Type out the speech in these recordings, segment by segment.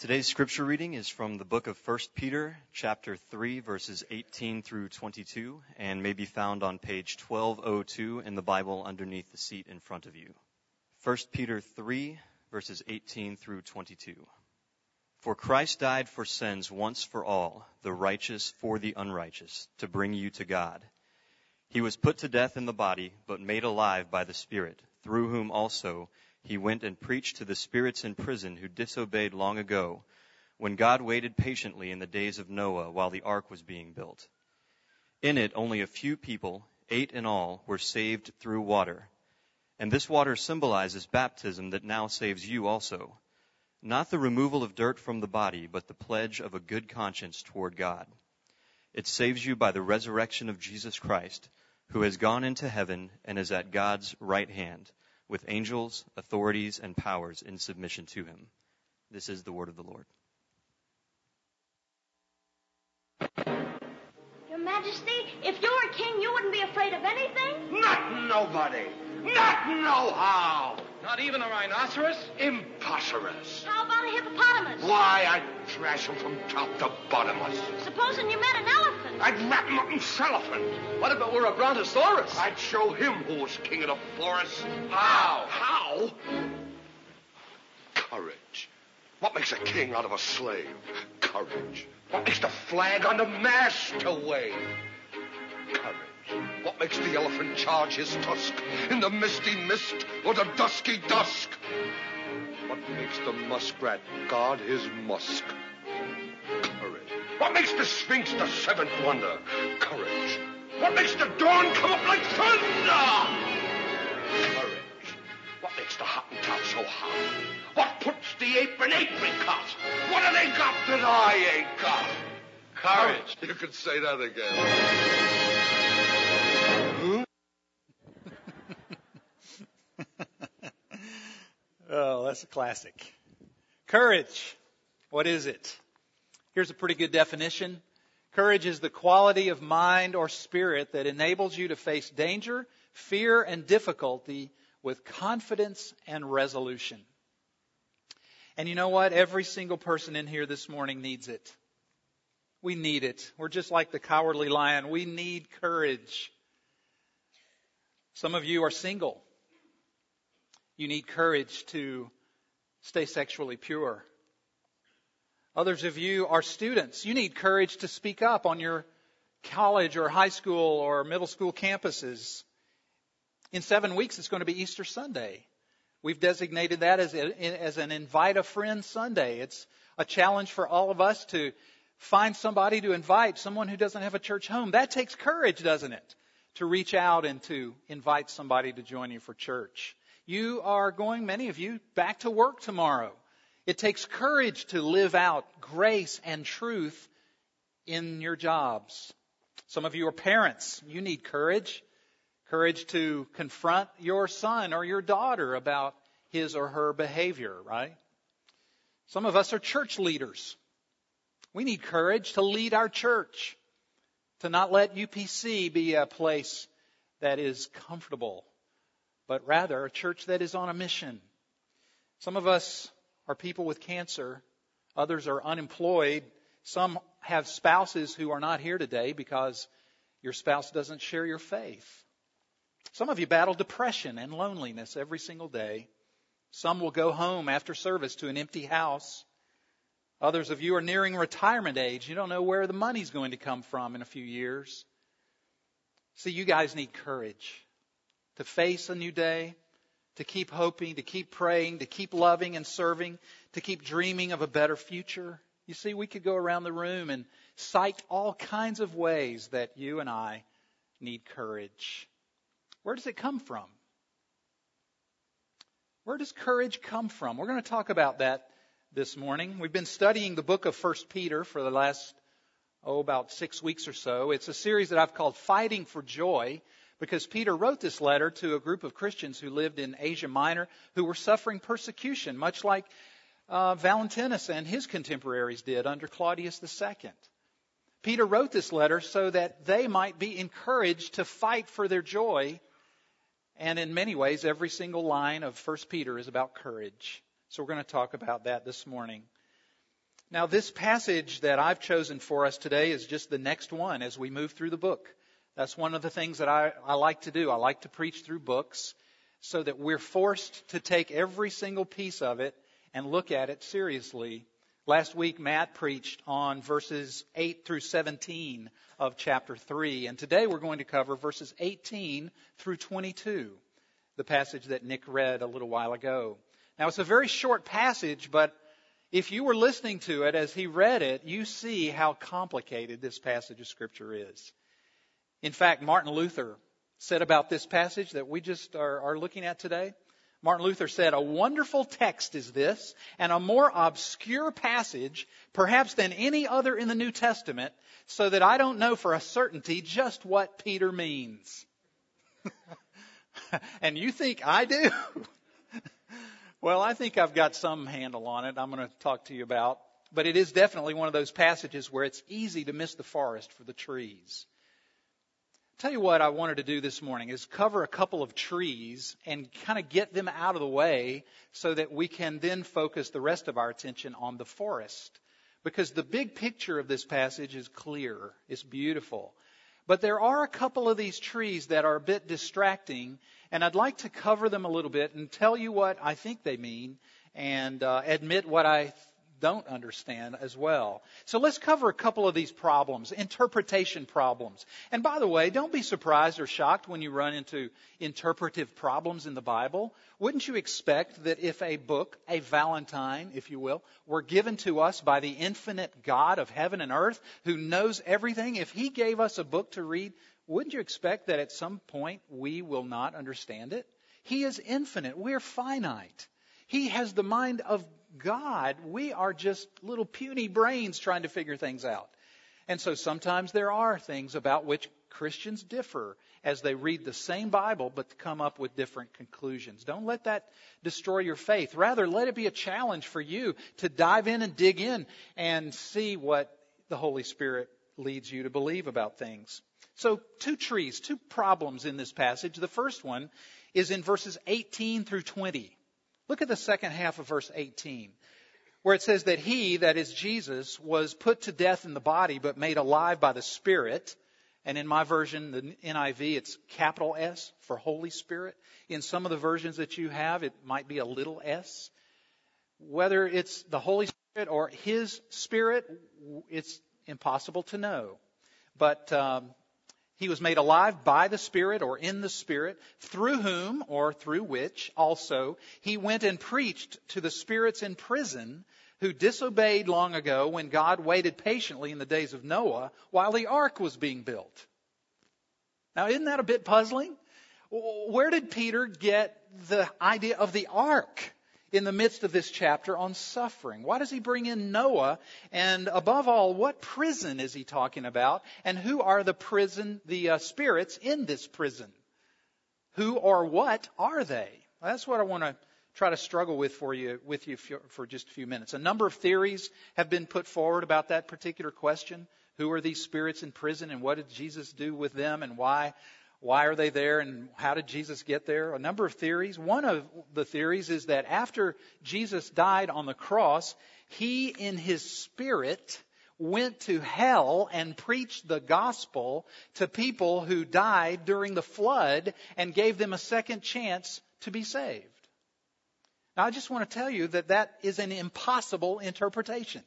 Today's scripture reading is from the book of 1 Peter, chapter 3, verses 18 through 22, and may be found on page 1202 in the Bible underneath the seat in front of you. 1 Peter 3, verses 18 through 22. For Christ died for sins once for all, the righteous for the unrighteous, to bring you to God. He was put to death in the body, but made alive by the Spirit, through whom also he went and preached to the spirits in prison who disobeyed long ago, when God waited patiently in the days of Noah while the ark was being built. In it, only a few people, eight in all, were saved through water. And this water symbolizes baptism that now saves you also. Not the removal of dirt from the body, but the pledge of a good conscience toward God. It saves you by the resurrection of Jesus Christ, who has gone into heaven and is at God's right hand with angels, authorities, and powers in submission to him. This is the word of the Lord. Your Majesty, if you were king, you wouldn't be afraid of anything? Not nobody. Not no how. Not even a rhinoceros? Impossible. How about a hippopotamus? Why, I'd trash him from top to bottomless. Supposing you met an elephant? I'd wrap him up in cellophane. What if it were a brontosaurus? I'd show him who was king of the forest. How? How? Courage. What makes a king out of a slave? Courage. What makes the flag on the mast to wave? Courage. What makes the elephant charge his tusk in the misty mist or the dusky dusk? What makes the muskrat guard his musk? Courage. What makes the sphinx the seventh wonder? Courage. What makes the dawn come up like thunder? Courage. What makes the Hottentot so hot? What puts the ape in apricot? What have they got that I ain't got? Courage. You could say that again. Oh, that's a classic. Courage. What is it? Here's a pretty good definition. Courage is the quality of mind or spirit that enables you to face danger, fear, and difficulty with confidence and resolution. And you know what? Every single person in here this morning needs it. We need it. We're just like the cowardly lion. We need courage. Some of you are single. You need courage to stay sexually pure. Others of you are students. You need courage to speak up on your college or high school or middle school campuses. In seven weeks, it's going to be Easter Sunday. We've designated that as, a, as an invite a friend Sunday. It's a challenge for all of us to find somebody to invite, someone who doesn't have a church home. That takes courage, doesn't it? To reach out and to invite somebody to join you for church. You are going, many of you, back to work tomorrow. It takes courage to live out grace and truth in your jobs. Some of you are parents. You need courage. Courage to confront your son or your daughter about his or her behavior, right? Some of us are church leaders. We need courage to lead our church, to not let UPC be a place that is comfortable, but rather a church that is on a mission. Some of us are people with cancer. Others are unemployed. Some have spouses who are not here today because your spouse doesn't share your faith. Some of you battle depression and loneliness every single day. Some will go home after service to an empty house. Others of you are nearing retirement age. You don't know where the money's going to come from in a few years. See, you guys need courage to face a new day, to keep hoping, to keep praying, to keep loving and serving, to keep dreaming of a better future. You see, we could go around the room and cite all kinds of ways that you and I need courage. Where does it come from? Where does courage come from? We're going to talk about that this morning. We've been studying the book of First Peter for the last, oh, about six weeks or so. It's a series that I've called Fighting for Joy because Peter wrote this letter to a group of Christians who lived in Asia Minor who were suffering persecution, much like uh, Valentinus and his contemporaries did under Claudius II. Peter wrote this letter so that they might be encouraged to fight for their joy. And in many ways, every single line of 1 Peter is about courage. So we're going to talk about that this morning. Now, this passage that I've chosen for us today is just the next one as we move through the book. That's one of the things that I, I like to do. I like to preach through books so that we're forced to take every single piece of it and look at it seriously. Last week, Matt preached on verses 8 through 17 of chapter 3, and today we're going to cover verses 18 through 22, the passage that Nick read a little while ago. Now, it's a very short passage, but if you were listening to it as he read it, you see how complicated this passage of Scripture is. In fact, Martin Luther said about this passage that we just are, are looking at today. Martin Luther said, A wonderful text is this, and a more obscure passage, perhaps than any other in the New Testament, so that I don't know for a certainty just what Peter means. and you think I do? Well, I think I've got some handle on it I'm going to talk to you about. But it is definitely one of those passages where it's easy to miss the forest for the trees. Tell you what I wanted to do this morning is cover a couple of trees and kind of get them out of the way so that we can then focus the rest of our attention on the forest. Because the big picture of this passage is clear. It's beautiful. But there are a couple of these trees that are a bit distracting, and I'd like to cover them a little bit and tell you what I think they mean and uh, admit what I don't understand as well. So let's cover a couple of these problems, interpretation problems. And by the way, don't be surprised or shocked when you run into interpretive problems in the Bible. Wouldn't you expect that if a book, a Valentine, if you will, were given to us by the infinite God of heaven and earth who knows everything, if he gave us a book to read, wouldn't you expect that at some point we will not understand it? He is infinite. We're finite. He has the mind of God, we are just little puny brains trying to figure things out. And so sometimes there are things about which Christians differ as they read the same Bible but come up with different conclusions. Don't let that destroy your faith. Rather, let it be a challenge for you to dive in and dig in and see what the Holy Spirit leads you to believe about things. So, two trees, two problems in this passage. The first one is in verses 18 through 20. Look at the second half of verse 18, where it says that he, that is Jesus, was put to death in the body, but made alive by the Spirit. And in my version, the NIV, it's capital S for Holy Spirit. In some of the versions that you have, it might be a little s. Whether it's the Holy Spirit or His Spirit, it's impossible to know. But um, he was made alive by the Spirit or in the Spirit, through whom or through which also he went and preached to the spirits in prison who disobeyed long ago when God waited patiently in the days of Noah while the ark was being built. Now, isn't that a bit puzzling? Where did Peter get the idea of the ark? In the midst of this chapter on suffering? Why does he bring in Noah? And above all, what prison is he talking about? And who are the prison, the uh, spirits in this prison? Who or what are they? That's what I want to try to struggle with for you, with you for just a few minutes. A number of theories have been put forward about that particular question. Who are these spirits in prison and what did Jesus do with them and why why are they there and how did Jesus get there? A number of theories. One of the theories is that after Jesus died on the cross, he in his spirit went to hell and preached the gospel to people who died during the flood and gave them a second chance to be saved. Now, I just want to tell you that that is an impossible interpretation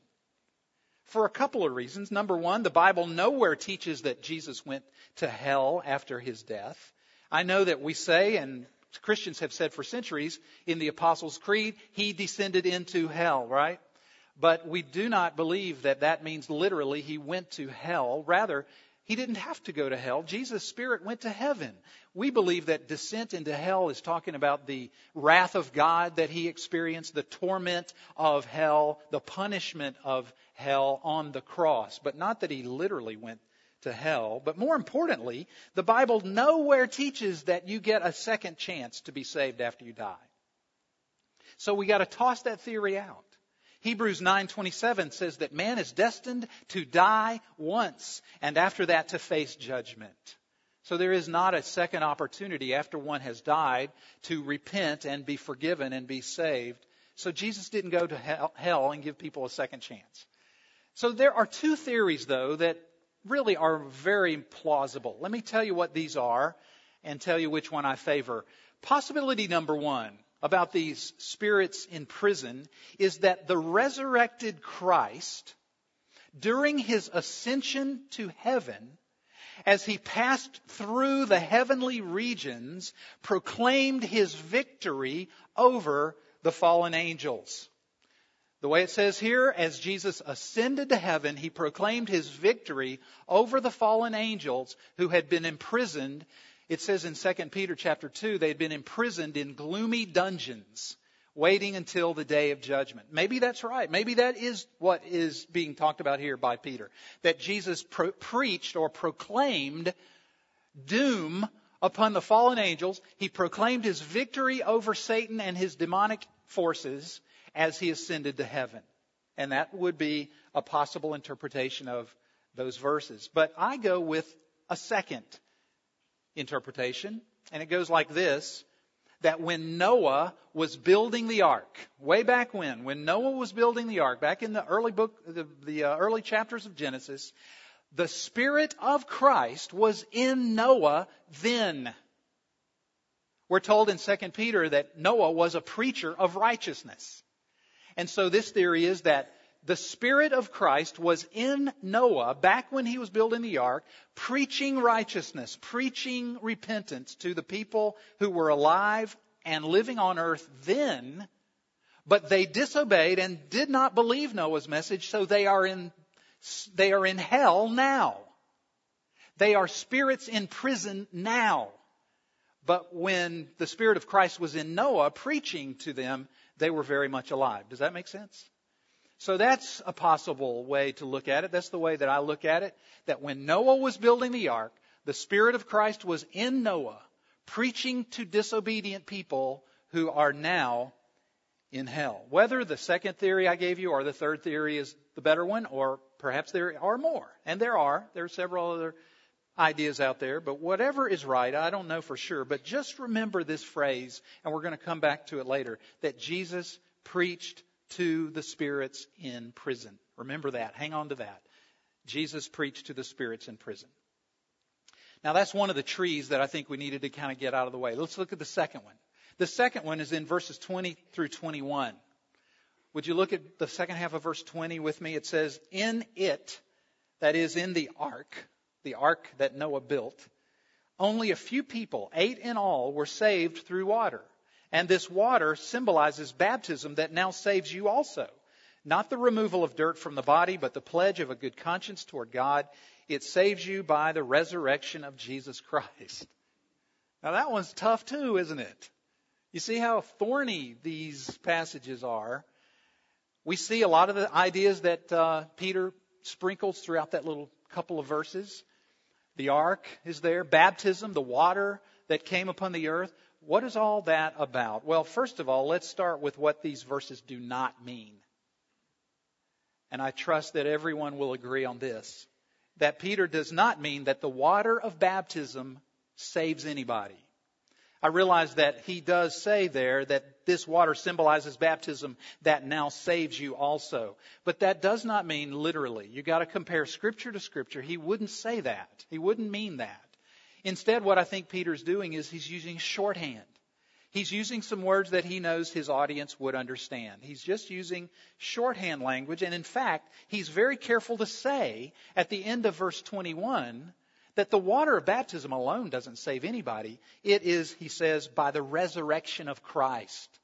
for a couple of reasons. Number one, the Bible nowhere teaches that Jesus went to hell after his death. I know that we say, and Christians have said for centuries in the Apostles' Creed, he descended into hell, right? But we do not believe that that means literally he went to hell. Rather, he didn't have to go to hell. Jesus' Spirit went to heaven. We believe that descent into hell is talking about the wrath of God that he experienced, the torment of hell, the punishment of hell on the cross, but not that he literally went to hell. But more importantly, the Bible nowhere teaches that you get a second chance to be saved after you die. So we got to toss that theory out. Hebrews 9:27 says that man is destined to die once and after that to face judgment. So there is not a second opportunity after one has died to repent and be forgiven and be saved. So Jesus didn't go to hell and give people a second chance. So there are two theories, though, that really are very plausible. Let me tell you what these are and tell you which one I favor. Possibility number one about these spirits in prison is that the resurrected Christ, during his ascension to heaven, as he passed through the heavenly regions, proclaimed his victory over the fallen angels. The way it says here, as Jesus ascended to heaven, he proclaimed his victory over the fallen angels who had been imprisoned. It says in 2 Peter chapter 2, they had been imprisoned in gloomy dungeons, waiting until the day of judgment. Maybe that's right. Maybe that is what is being talked about here by Peter. That Jesus pro- preached or proclaimed doom upon the fallen angels. He proclaimed his victory over Satan and his demonic forces as he ascended to heaven. And that would be a possible interpretation of those verses. But I go with a second interpretation, and it goes like this that when Noah was building the ark, way back when, when Noah was building the ark, back in the early book, the, the uh, early chapters of Genesis, the Spirit of Christ was in Noah then. We're told in 2 Peter that Noah was a preacher of righteousness. And so this theory is that the Spirit of Christ was in Noah back when he was building the ark, preaching righteousness, preaching repentance to the people who were alive and living on earth then, but they disobeyed and did not believe Noah's message, so they are in, they are in hell now. They are spirits in prison now. But when the Spirit of Christ was in Noah preaching to them, they were very much alive. Does that make sense? So that's a possible way to look at it. That's the way that I look at it. That when Noah was building the ark, the Spirit of Christ was in Noah, preaching to disobedient people who are now in hell. Whether the second theory I gave you or the third theory is the better one, or perhaps there are more. And there are. There are several other ideas out there, but whatever is right, I don't know for sure. But just remember this phrase, and we're going to come back to it later, that Jesus preached to the spirits in prison. Remember that. Hang on to that. Jesus preached to the spirits in prison. Now that's one of the trees that I think we needed to kind of get out of the way. Let's look at the second one. The second one is in verses 20 through 21. Would you look at the second half of verse 20 with me? It says, In it, that is in the ark, the ark that Noah built, only a few people, eight in all, were saved through water. And this water symbolizes baptism that now saves you also. Not the removal of dirt from the body, but the pledge of a good conscience toward God. It saves you by the resurrection of Jesus Christ. Now that one's tough too, isn't it? You see how thorny these passages are. We see a lot of the ideas that uh, Peter sprinkles throughout that little couple of verses. The ark is there, baptism, the water that came upon the earth. What is all that about? Well, first of all, let's start with what these verses do not mean. And I trust that everyone will agree on this that Peter does not mean that the water of baptism saves anybody. I realize that he does say there that this water symbolizes baptism that now saves you also. But that does not mean literally. You gotta compare scripture to scripture. He wouldn't say that. He wouldn't mean that. Instead, what I think Peter's doing is he's using shorthand. He's using some words that he knows his audience would understand. He's just using shorthand language. And in fact, he's very careful to say at the end of verse 21 that the water of baptism alone doesn't save anybody. It is, he says, by the resurrection of Christ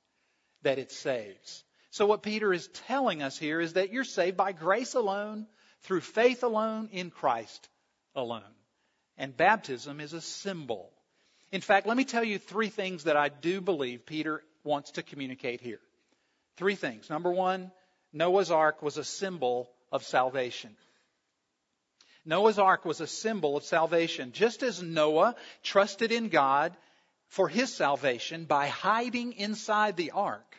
that it saves. So what Peter is telling us here is that you're saved by grace alone, through faith alone, in Christ alone. And baptism is a symbol. In fact, let me tell you three things that I do believe Peter wants to communicate here. Three things. Number one, Noah's Ark was a symbol of salvation. Noah's ark was a symbol of salvation. Just as Noah trusted in God for his salvation by hiding inside the ark,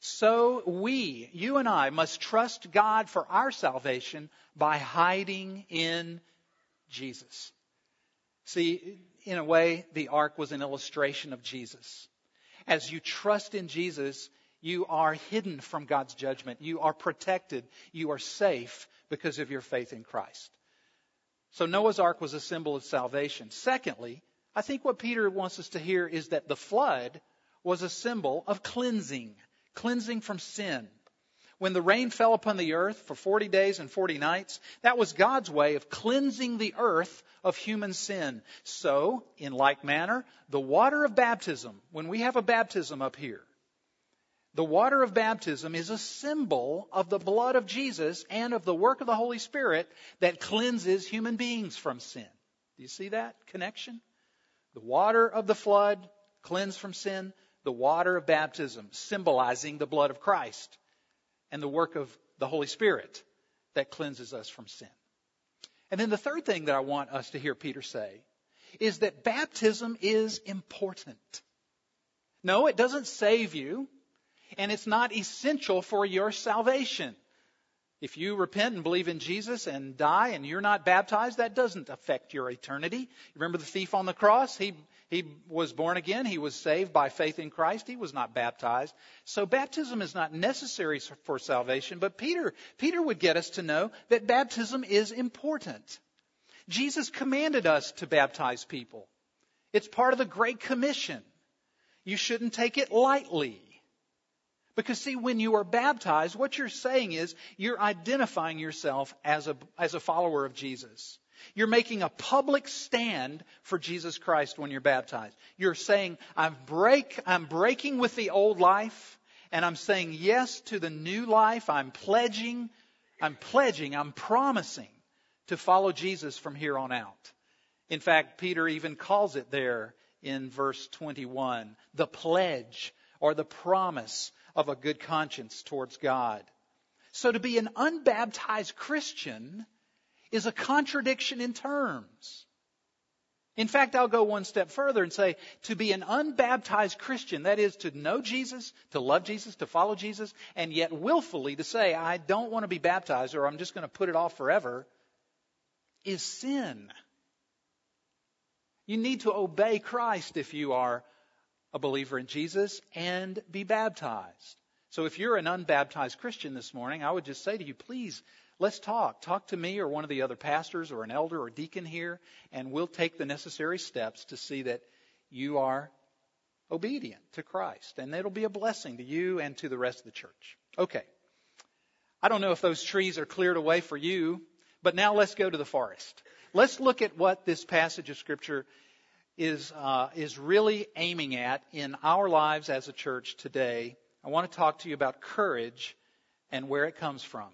so we, you and I, must trust God for our salvation by hiding in Jesus. See, in a way, the ark was an illustration of Jesus. As you trust in Jesus, You are hidden from God's judgment. You are protected. You are safe because of your faith in Christ. So Noah's ark was a symbol of salvation. Secondly, I think what Peter wants us to hear is that the flood was a symbol of cleansing, cleansing from sin. When the rain fell upon the earth for 40 days and 40 nights, that was God's way of cleansing the earth of human sin. So, in like manner, the water of baptism, when we have a baptism up here, the water of baptism is a symbol of the blood of Jesus and of the work of the Holy Spirit that cleanses human beings from sin. Do you see that connection? The water of the flood cleansed from sin, the water of baptism symbolizing the blood of Christ and the work of the Holy Spirit that cleanses us from sin. And then the third thing that I want us to hear Peter say is that baptism is important. No, it doesn't save you, and it's not essential for your salvation. If you repent and believe in Jesus and die and you're not baptized, that doesn't affect your eternity. Remember the thief on the cross? He, he was born again. He was saved by faith in Christ. He was not baptized. So baptism is not necessary for salvation, but Peter, Peter would get us to know that baptism is important. Jesus commanded us to baptize people. It's part of the Great Commission. You shouldn't take it lightly. Because see, when you are baptized, what you're saying is you're identifying yourself as a, as a follower of Jesus. You're making a public stand for Jesus Christ when you're baptized. You're saying, I'm break, I'm breaking with the old life and I'm saying yes to the new life. I'm pledging, I'm pledging, I'm promising to follow Jesus from here on out. In fact, Peter even calls it there in verse 21, the pledge or the promise of a good conscience towards God. So to be an unbaptized Christian is a contradiction in terms. In fact, I'll go one step further and say to be an unbaptized Christian, that is to know Jesus, to love Jesus, to follow Jesus, and yet willfully to say, I don't want to be baptized or I'm just going to put it off forever, is sin. You need to obey Christ if you are a believer in Jesus and be baptized. So if you're an unbaptized Christian this morning, I would just say to you, please, let's talk. Talk to me or one of the other pastors or an elder or deacon here, and we'll take the necessary steps to see that you are obedient to Christ. And it'll be a blessing to you and to the rest of the church. Okay. I don't know if those trees are cleared away for you, but now let's go to the forest. Let's look at what this passage of Scripture is, uh, is really aiming at in our lives as a church today. I want to talk to you about courage and where it comes from.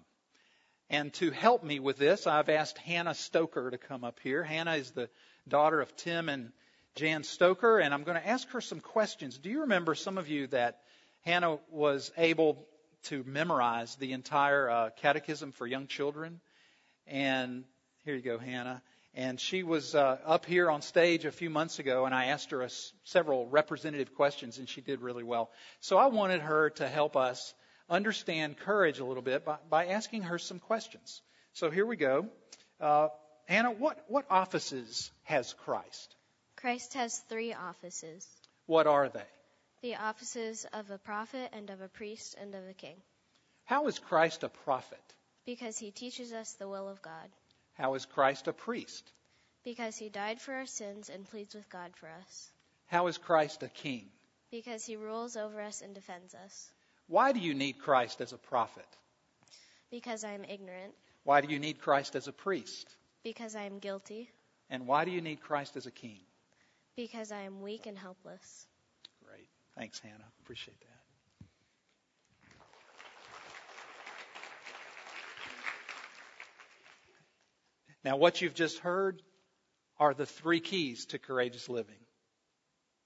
And to help me with this, I've asked Hannah Stoker to come up here. Hannah is the daughter of Tim and Jan Stoker, and I'm going to ask her some questions. Do you remember, some of you, that Hannah was able to memorize the entire uh, catechism for young children? And here you go, Hannah. And she was uh, up here on stage a few months ago, and I asked her a, several representative questions, and she did really well. So I wanted her to help us understand courage a little bit by, by asking her some questions. So here we go. Uh, Hannah, what, what offices has Christ? Christ has three offices. What are they? The offices of a prophet and of a priest and of a king. How is Christ a prophet? Because he teaches us the will of God. How is Christ a priest? Because he died for our sins and pleads with God for us. How is Christ a king? Because he rules over us and defends us. Why do you need Christ as a prophet? Because I am ignorant. Why do you need Christ as a priest? Because I am guilty. And why do you need Christ as a king? Because I am weak and helpless. Great. Thanks, Hannah. Appreciate that. Now, what you've just heard are the three keys to courageous living.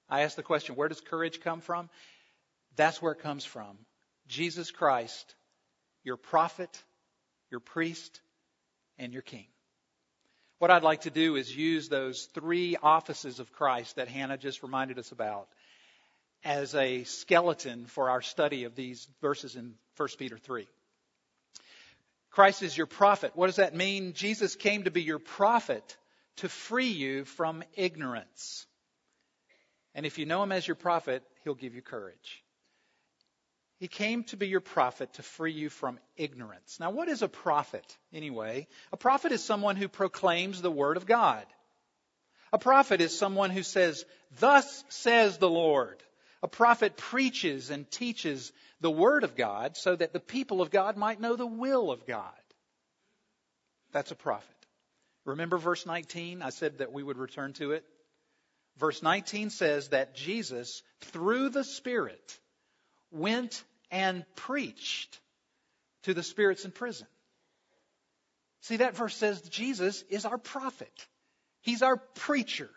I asked the question, where does courage come from? That's where it comes from. Jesus Christ, your prophet, your priest, and your king. What I'd like to do is use those three offices of Christ that Hannah just reminded us about as a skeleton for our study of these verses in 1 Peter 3. Christ is your prophet. What does that mean? Jesus came to be your prophet to free you from ignorance. And if you know him as your prophet, he'll give you courage. He came to be your prophet to free you from ignorance. Now, what is a prophet, anyway? A prophet is someone who proclaims the word of God. A prophet is someone who says, Thus says the Lord. A prophet preaches and teaches the word of God so that the people of God might know the will of God. That's a prophet. Remember verse 19? I said that we would return to it. Verse 19 says that Jesus, through the Spirit, went and preached to the spirits in prison. See, that verse says Jesus is our prophet. He's our preacher.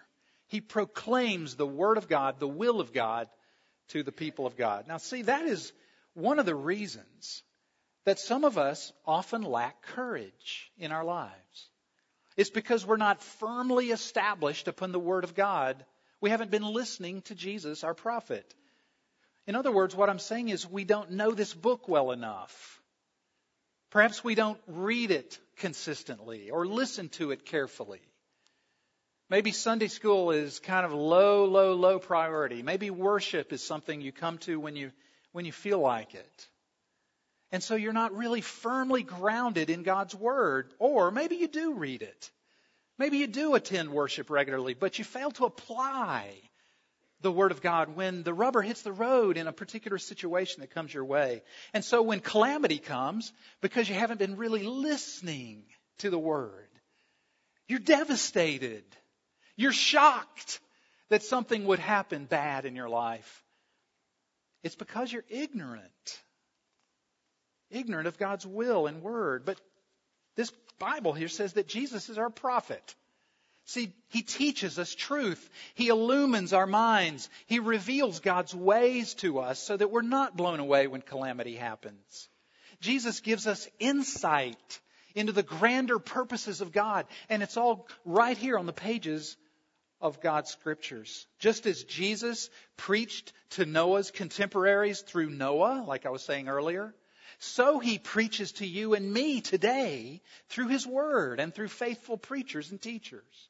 He proclaims the Word of God, the will of God to the people of God. Now, see, that is one of the reasons that some of us often lack courage in our lives. It's because we're not firmly established upon the Word of God. We haven't been listening to Jesus, our prophet. In other words, what I'm saying is we don't know this book well enough. Perhaps we don't read it consistently or listen to it carefully. Maybe Sunday school is kind of low, low, low priority. Maybe worship is something you come to when you, when you feel like it. And so you're not really firmly grounded in God's Word. Or maybe you do read it. Maybe you do attend worship regularly, but you fail to apply the Word of God when the rubber hits the road in a particular situation that comes your way. And so when calamity comes, because you haven't been really listening to the Word, you're devastated. You're shocked that something would happen bad in your life. It's because you're ignorant. Ignorant of God's will and Word. But this Bible here says that Jesus is our prophet. See, He teaches us truth. He illumines our minds. He reveals God's ways to us so that we're not blown away when calamity happens. Jesus gives us insight into the grander purposes of God. And it's all right here on the pages of God's scriptures. Just as Jesus preached to Noah's contemporaries through Noah, like I was saying earlier, so he preaches to you and me today through his word and through faithful preachers and teachers.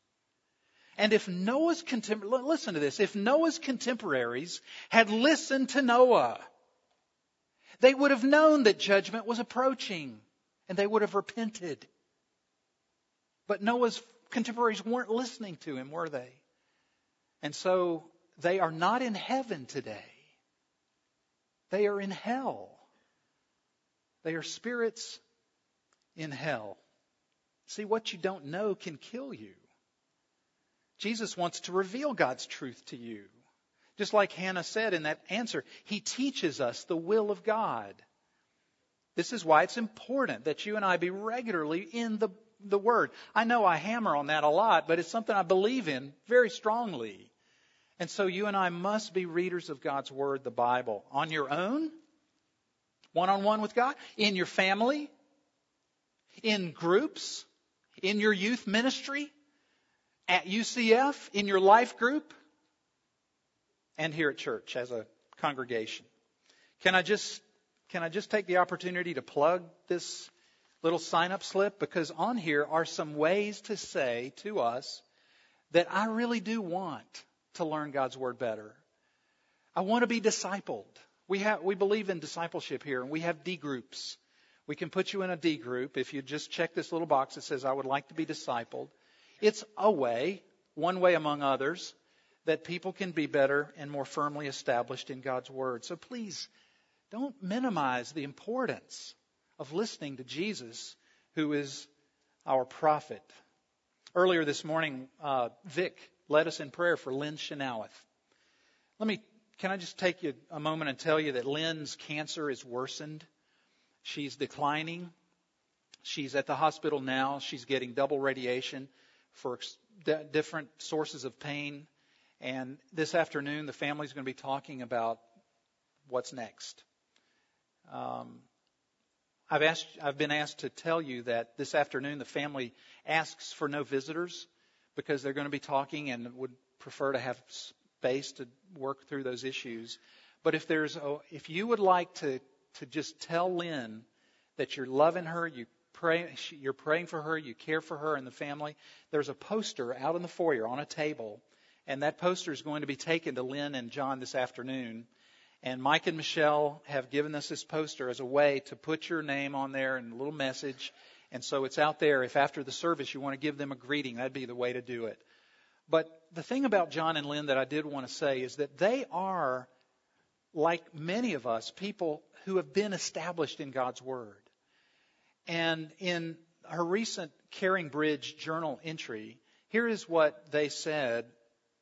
And if Noah's contemporaries, listen to this, if Noah's contemporaries had listened to Noah, they would have known that judgment was approaching and they would have repented. But Noah's contemporaries weren't listening to him, were they? And so they are not in heaven today. They are in hell. They are spirits in hell. See, what you don't know can kill you. Jesus wants to reveal God's truth to you. Just like Hannah said in that answer, He teaches us the will of God. This is why it's important that you and I be regularly in the, the Word. I know I hammer on that a lot, but it's something I believe in very strongly. And so you and I must be readers of God's Word, the Bible, on your own, one on one with God, in your family, in groups, in your youth ministry, at UCF, in your life group, and here at church as a congregation. Can I just can I just take the opportunity to plug this little sign up slip because on here are some ways to say to us that I really do want to learn God's word better. I want to be discipled. We have we believe in discipleship here and we have D groups. We can put you in a D group if you just check this little box that says I would like to be discipled. It's a way, one way among others, that people can be better and more firmly established in God's Word. So please, don't minimize the importance of listening to Jesus, who is our prophet. Earlier this morning, uh, Vic led us in prayer for Lynn Chenoweth. Let me, can I just take you a moment and tell you that Lynn's cancer is worsened? She's declining. She's at the hospital now. She's getting double radiation for different sources of pain. And this afternoon, the family's going to be talking about what's next. Um, I've asked, I've been asked to tell you that this afternoon the family asks for no visitors because they're going to be talking and would prefer to have space to work through those issues. But if there's, a, if you would like to to just tell Lynn that you're loving her, you pray, you're praying for her, you care for her and the family. There's a poster out in the foyer on a table, and that poster is going to be taken to Lynn and John this afternoon. And Mike and Michelle have given us this poster as a way to put your name on there and a little message. And so it's out there. If after the service you want to give them a greeting, that'd be the way to do it. But the thing about John and Lynn that I did want to say is that they are, like many of us, people who have been established in God's Word. And in her recent Caring Bridge journal entry, here is what they said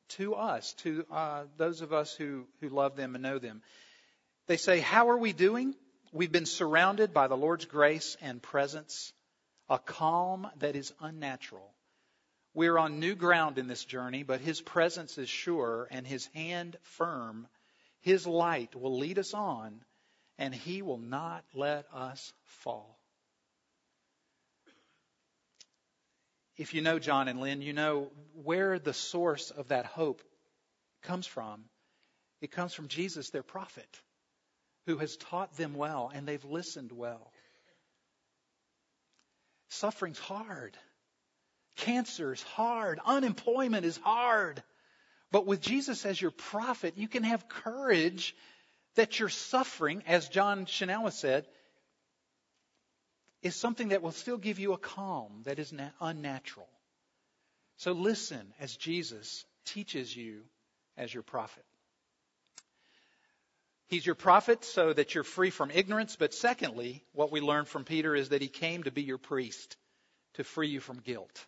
to us, to uh, those of us who, who love them and know them. They say, How are we doing? We've been surrounded by the Lord's grace and presence, a calm that is unnatural. We're on new ground in this journey, but His presence is sure and His hand firm. His light will lead us on, and He will not let us fall. if you know John and Lynn, you know where the source of that hope comes from. It comes from Jesus, their prophet, who has taught them well and they've listened well. Suffering's hard. Cancer's hard. Unemployment is hard. But with Jesus as your prophet, you can have courage that your suffering, as John Chenoweth said, is something that will still give you a calm that is unnatural. So listen as Jesus teaches you as your prophet. He's your prophet so that you're free from ignorance, but secondly, what we learn from Peter is that he came to be your priest to free you from guilt.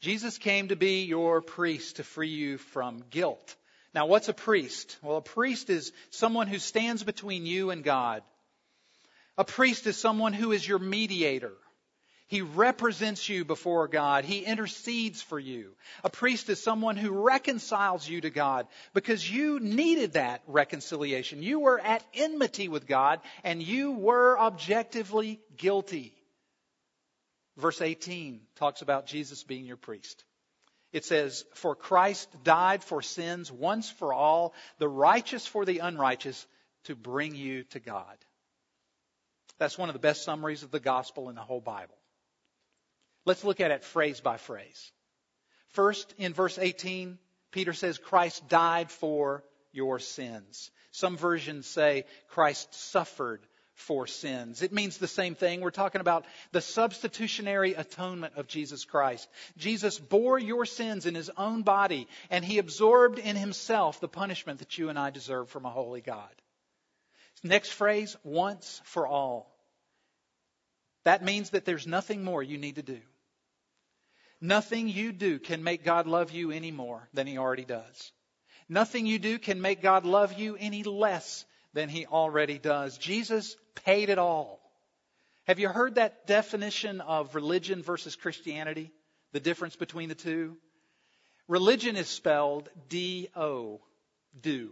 Jesus came to be your priest to free you from guilt. Now, what's a priest? Well, a priest is someone who stands between you and God. A priest is someone who is your mediator. He represents you before God. He intercedes for you. A priest is someone who reconciles you to God because you needed that reconciliation. You were at enmity with God and you were objectively guilty. Verse 18 talks about Jesus being your priest. It says, For Christ died for sins once for all, the righteous for the unrighteous, to bring you to God. That's one of the best summaries of the gospel in the whole Bible. Let's look at it phrase by phrase. First, in verse 18, Peter says, Christ died for your sins. Some versions say Christ suffered for sins. It means the same thing. We're talking about the substitutionary atonement of Jesus Christ. Jesus bore your sins in his own body, and he absorbed in himself the punishment that you and I deserve from a holy God. Next phrase, once for all. That means that there's nothing more you need to do. Nothing you do can make God love you any more than He already does. Nothing you do can make God love you any less than He already does. Jesus paid it all. Have you heard that definition of religion versus Christianity? The difference between the two? Religion is spelled D O, do.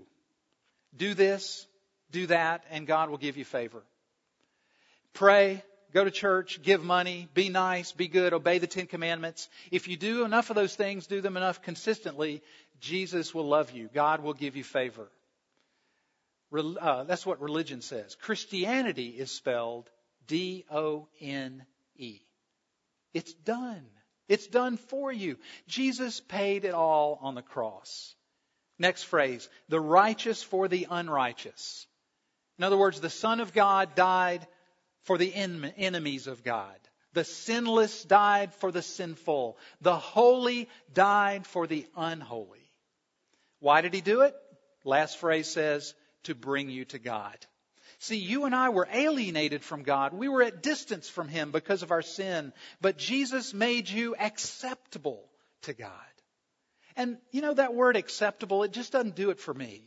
Do this, do that, and God will give you favor. Pray, go to church, give money, be nice, be good, obey the Ten Commandments. If you do enough of those things, do them enough consistently, Jesus will love you. God will give you favor. Uh, that's what religion says. Christianity is spelled D O N E. It's done. It's done for you. Jesus paid it all on the cross. Next phrase, the righteous for the unrighteous. In other words, the Son of God died for the en- enemies of God. The sinless died for the sinful. The holy died for the unholy. Why did he do it? Last phrase says, to bring you to God. See, you and I were alienated from God. We were at distance from Him because of our sin. But Jesus made you acceptable to God. And you know that word acceptable, it just doesn't do it for me.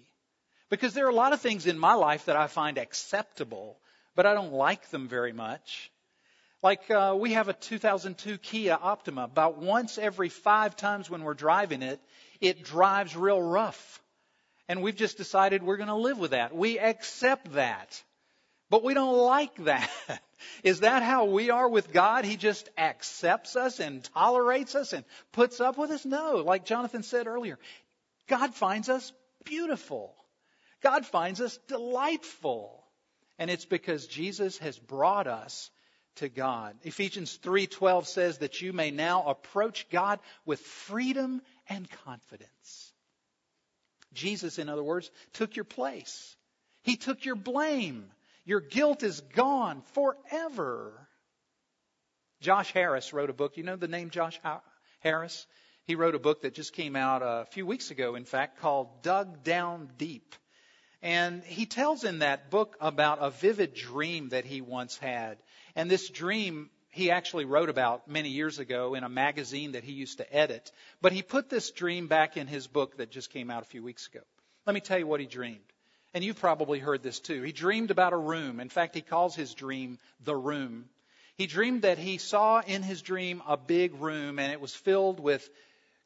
Because there are a lot of things in my life that I find acceptable, but I don't like them very much. Like uh, we have a 2002 Kia Optima. About once every five times when we're driving it, it drives real rough. And we've just decided we're going to live with that. We accept that. But we don't like that. Is that how we are with God? He just accepts us and tolerates us and puts up with us? No. Like Jonathan said earlier, God finds us beautiful. God finds us delightful. And it's because Jesus has brought us to God. Ephesians 3:12 says that you may now approach God with freedom and confidence. Jesus, in other words, took your place. He took your blame. Your guilt is gone forever. Josh Harris wrote a book. You know the name Josh Harris? He wrote a book that just came out a few weeks ago, in fact, called Dug Down Deep. And he tells in that book about a vivid dream that he once had. And this dream he actually wrote about many years ago in a magazine that he used to edit. But he put this dream back in his book that just came out a few weeks ago. Let me tell you what he dreamed. And you've probably heard this too. He dreamed about a room. In fact, he calls his dream the room. He dreamed that he saw in his dream a big room and it was filled with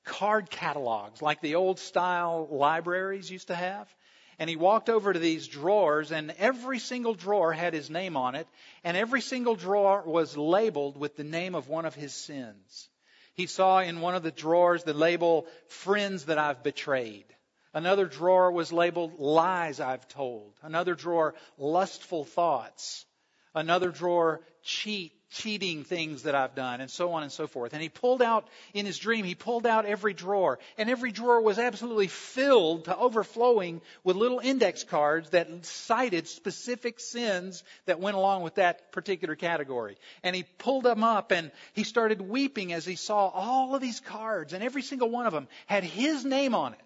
card catalogs like the old style libraries used to have. And he walked over to these drawers, and every single drawer had his name on it, and every single drawer was labeled with the name of one of his sins. He saw in one of the drawers the label, Friends That I've Betrayed. Another drawer was labeled, Lies I've Told. Another drawer, Lustful Thoughts. Another drawer, Cheat cheating things that I've done, and so on and so forth. And he pulled out, in his dream, he pulled out every drawer, and every drawer was absolutely filled to overflowing with little index cards that cited specific sins that went along with that particular category. And he pulled them up, and he started weeping as he saw all of these cards, and every single one of them had his name on it.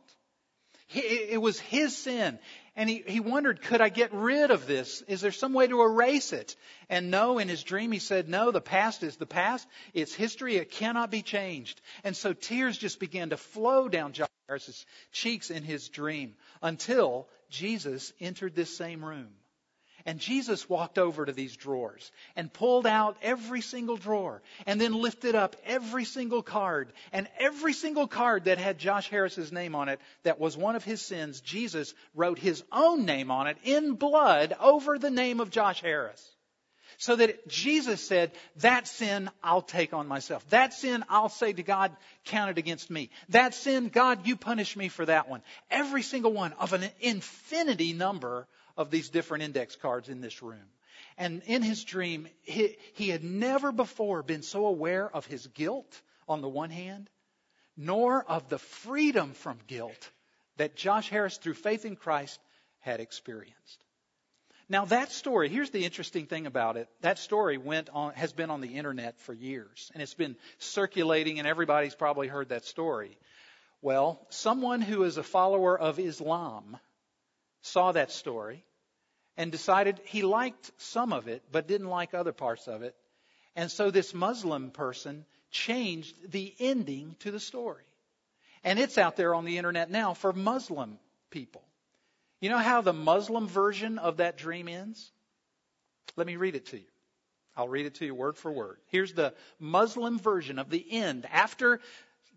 It was his sin. And he, he wondered, could I get rid of this? Is there some way to erase it? And no, in his dream, he said, no, the past is the past. It's history. It cannot be changed. And so tears just began to flow down Harris's cheeks in his dream until Jesus entered this same room. And Jesus walked over to these drawers and pulled out every single drawer and then lifted up every single card. And every single card that had Josh Harris's name on it that was one of his sins, Jesus wrote his own name on it in blood over the name of Josh Harris. So that Jesus said, that sin I'll take on myself. That sin I'll say to God count it against me. That sin, God, you punish me for that one. Every single one of an infinity number of these different index cards in this room. And in his dream, he, he had never before been so aware of his guilt on the one hand, nor of the freedom from guilt that Josh Harris, through faith in Christ, had experienced. Now that story, here's the interesting thing about it. That story went on, has been on the internet for years, and it's been circulating, and everybody's probably heard that story. Well, someone who is a follower of Islam saw that story and decided he liked some of it, but didn't like other parts of it. And so this Muslim person changed the ending to the story. And it's out there on the internet now for Muslim people. You know how the Muslim version of that dream ends? Let me read it to you. I'll read it to you word for word. Here's the Muslim version of the end. After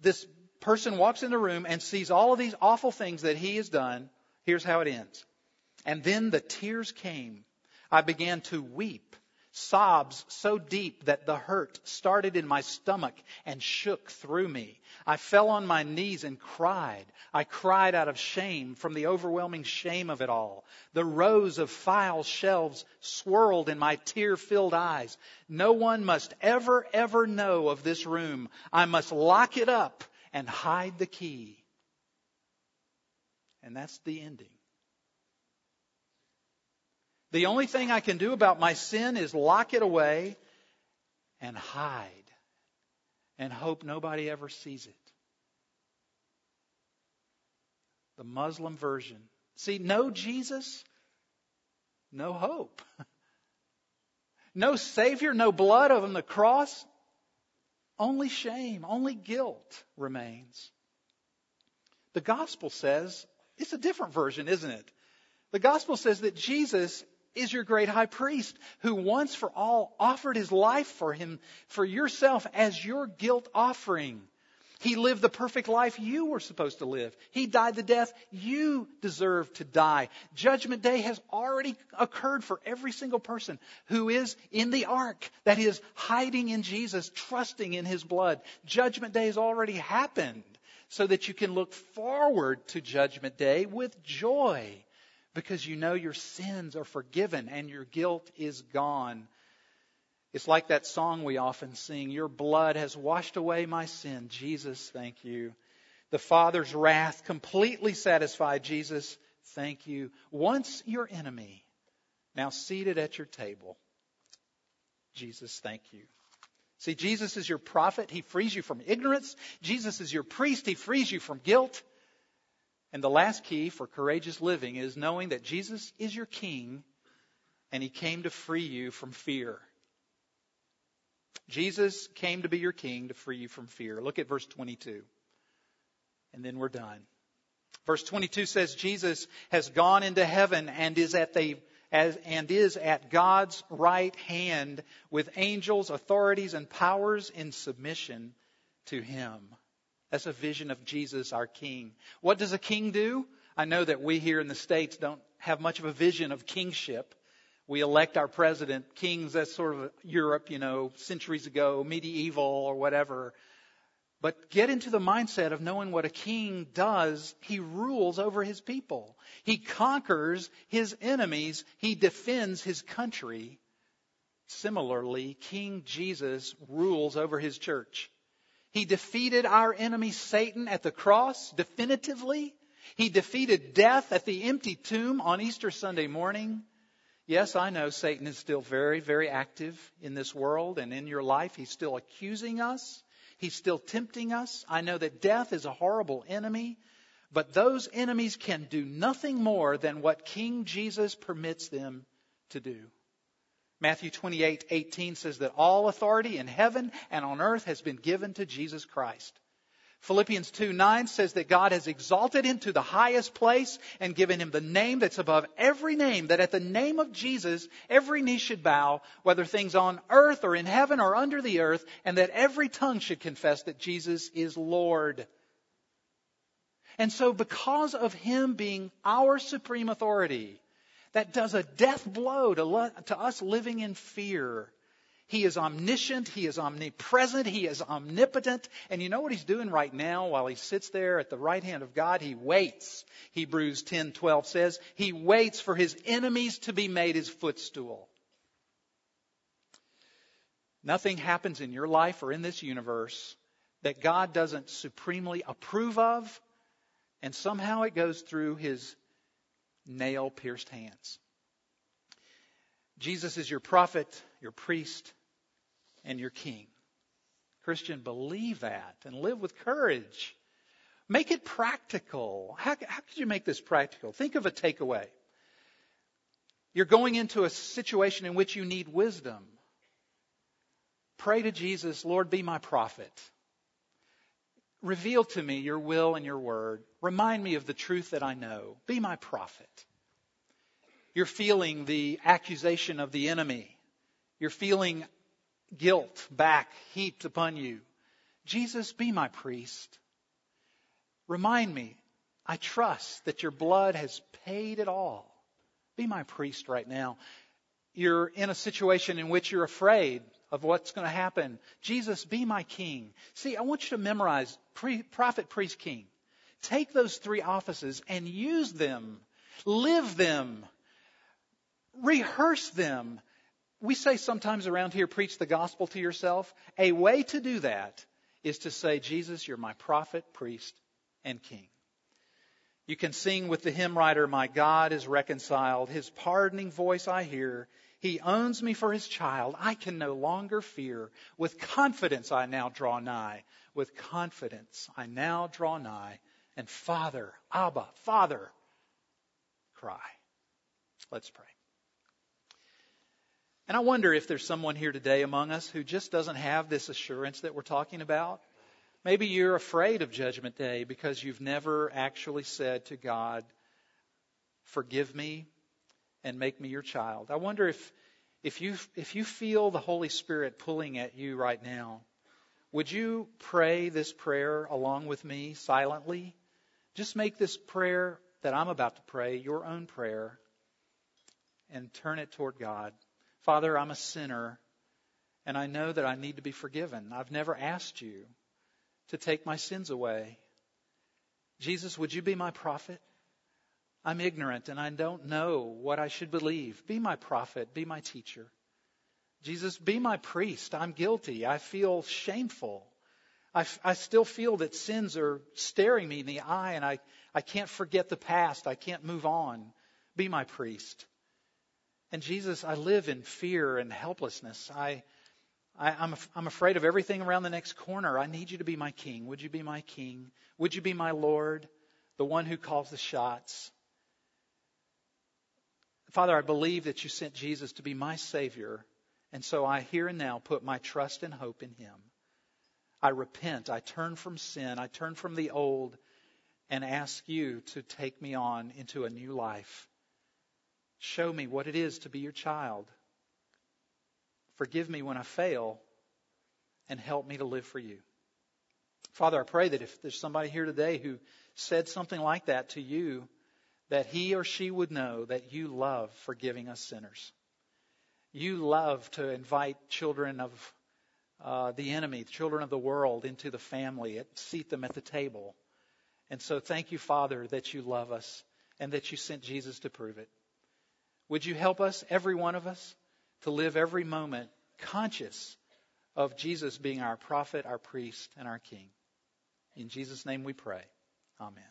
this person walks in the room and sees all of these awful things that he has done, here's how it ends. And then the tears came. I began to weep, sobs so deep that the hurt started in my stomach and shook through me. I fell on my knees and cried. I cried out of shame from the overwhelming shame of it all. The rows of file shelves swirled in my tear filled eyes. No one must ever, ever know of this room. I must lock it up and hide the key. And that's the ending. The only thing I can do about my sin is lock it away and hide and hope nobody ever sees it. The Muslim version. See, no Jesus, no hope. No Savior, no blood on the cross. Only shame, only guilt remains. The gospel says, it's a different version, isn't it? The gospel says that Jesus is your great high priest who once for all offered his life for him, for yourself as your guilt offering. He lived the perfect life you were supposed to live. He died the death you deserve to die. Judgment day has already occurred for every single person who is in the ark, that is, hiding in Jesus, trusting in his blood. Judgment day has already happened so that you can look forward to judgment day with joy because you know your sins are forgiven and your guilt is gone. It's like that song we often sing Your blood has washed away my sin. Jesus, thank you. The Father's wrath completely satisfied Jesus thank you. Once your enemy, now seated at your table. Jesus, thank you. See, Jesus is your prophet. He frees you from ignorance. Jesus is your priest. He frees you from guilt. And the last key for courageous living is knowing that Jesus is your king and he came to free you from fear. Jesus came to be your king to free you from fear. Look at verse 22. And then we're done. Verse 22 says Jesus has gone into heaven and is at the as, and is at God's right hand with angels, authorities, and powers in submission to him. That's a vision of Jesus, our King. What does a king do? I know that we here in the States don't have much of a vision of kingship. We elect our president. Kings, that's sort of Europe, you know, centuries ago, medieval or whatever. But get into the mindset of knowing what a king does. He rules over his people. He conquers his enemies. He defends his country. Similarly, King Jesus rules over his church. He defeated our enemy Satan at the cross definitively. He defeated death at the empty tomb on Easter Sunday morning. Yes, I know Satan is still very, very active in this world and in your life. He's still accusing us. He's still tempting us. I know that death is a horrible enemy, but those enemies can do nothing more than what King Jesus permits them to do. Matthew 28, 18 says that all authority in heaven and on earth has been given to Jesus Christ. Philippians 2 9 says that God has exalted him to the highest place and given him the name that's above every name, that at the name of Jesus, every knee should bow, whether things on earth or in heaven or under the earth, and that every tongue should confess that Jesus is Lord. And so, because of him being our supreme authority, that does a death blow to, to us living in fear he is omniscient. He is omnipresent. He is omnipotent. And you know what he's doing right now while he sits there at the right hand of God? He waits. Hebrews 10:12 says, he waits for his enemies to be made his footstool. Nothing happens in your life or in this universe that God doesn't supremely approve of, and somehow it goes through his nail pierced hands. Jesus is your prophet, your priest, and your king. Christian, believe that and live with courage. Make it practical. How, how could you make this practical? Think of a takeaway. You're going into a situation in which you need wisdom. Pray to Jesus, Lord, be my prophet. Reveal to me your will and your word. Remind me of the truth that I know. Be my prophet. You're feeling the accusation of the enemy. You're feeling guilt back heaped upon you. Jesus, be my priest. Remind me, I trust that your blood has paid it all. Be my priest right now. You're in a situation in which you're afraid of what's going to happen. Jesus, be my king. See, I want you to memorize pre- prophet, priest, king. Take those three offices and use them. Live them. Rehearse them we say sometimes around here, preach the gospel to yourself. A way to do that is to say, Jesus, you're my prophet, priest, and king. You can sing with the hymn writer, My God is reconciled. His pardoning voice I hear. He owns me for his child. I can no longer fear. With confidence I now draw nigh. With confidence I now draw nigh. And Father, Abba, Father, cry. Let's pray. And I wonder if there's someone here today among us who just doesn't have this assurance that we're talking about. Maybe you're afraid of Judgment Day because you've never actually said to God, Forgive me and make me your child. I wonder if, if, you, if you feel the Holy Spirit pulling at you right now, would you pray this prayer along with me silently? Just make this prayer that I'm about to pray your own prayer and turn it toward God. Father, I'm a sinner, and I know that I need to be forgiven. I've never asked you to take my sins away. Jesus, would you be my prophet? I'm ignorant and I don't know what I should believe. Be my prophet, be my teacher. Jesus, be my priest. I'm guilty. I feel shameful. I, I still feel that sins are staring me in the eye and I, I can't forget the past. I can't move on. Be my priest. And Jesus, I live in fear and helplessness. I, I, I'm, I'm afraid of everything around the next corner. I need you to be my king. Would you be my king? Would you be my Lord, the one who calls the shots? Father, I believe that you sent Jesus to be my Savior, and so I here and now put my trust and hope in Him. I repent. I turn from sin. I turn from the old and ask you to take me on into a new life. Show me what it is to be your child. Forgive me when I fail and help me to live for you. Father, I pray that if there's somebody here today who said something like that to you, that he or she would know that you love forgiving us sinners. You love to invite children of uh, the enemy, children of the world, into the family, seat them at the table. And so thank you, Father, that you love us and that you sent Jesus to prove it. Would you help us, every one of us, to live every moment conscious of Jesus being our prophet, our priest, and our king? In Jesus' name we pray. Amen.